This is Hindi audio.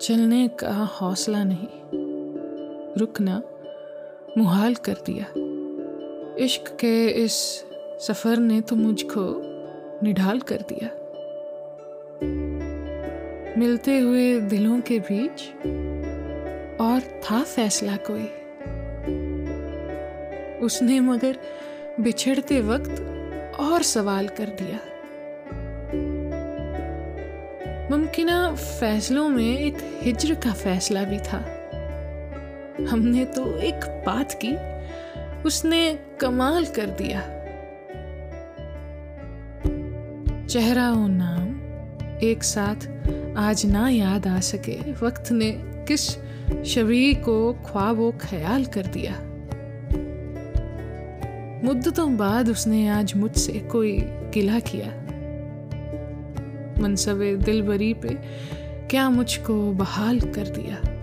चलने का हौसला नहीं। रुकना मुहाल कर दिया। इश्क के इस सफ़र ने तो मुझको निढाल कर दिया। मिलते हुए दिलों के बीच और था फैसला कोई। उसने मगर बिछड़ते वक्त और सवाल कर दिया। मुमकिन फैसलों में एक हिजर का फैसला भी था। हमने तो एक बात की, उसने कमाल कर दिया। चेहरा और नाम एक साथ आज ना याद आ सके, वक्त ने किस शबी को ख्वाब ख्याल कर दिया। मुद्दतों बाद उसने आज मुझसे कोई गिला किया। मनसबे दिलबरी पे क्या मुझको बहाल कर दिया?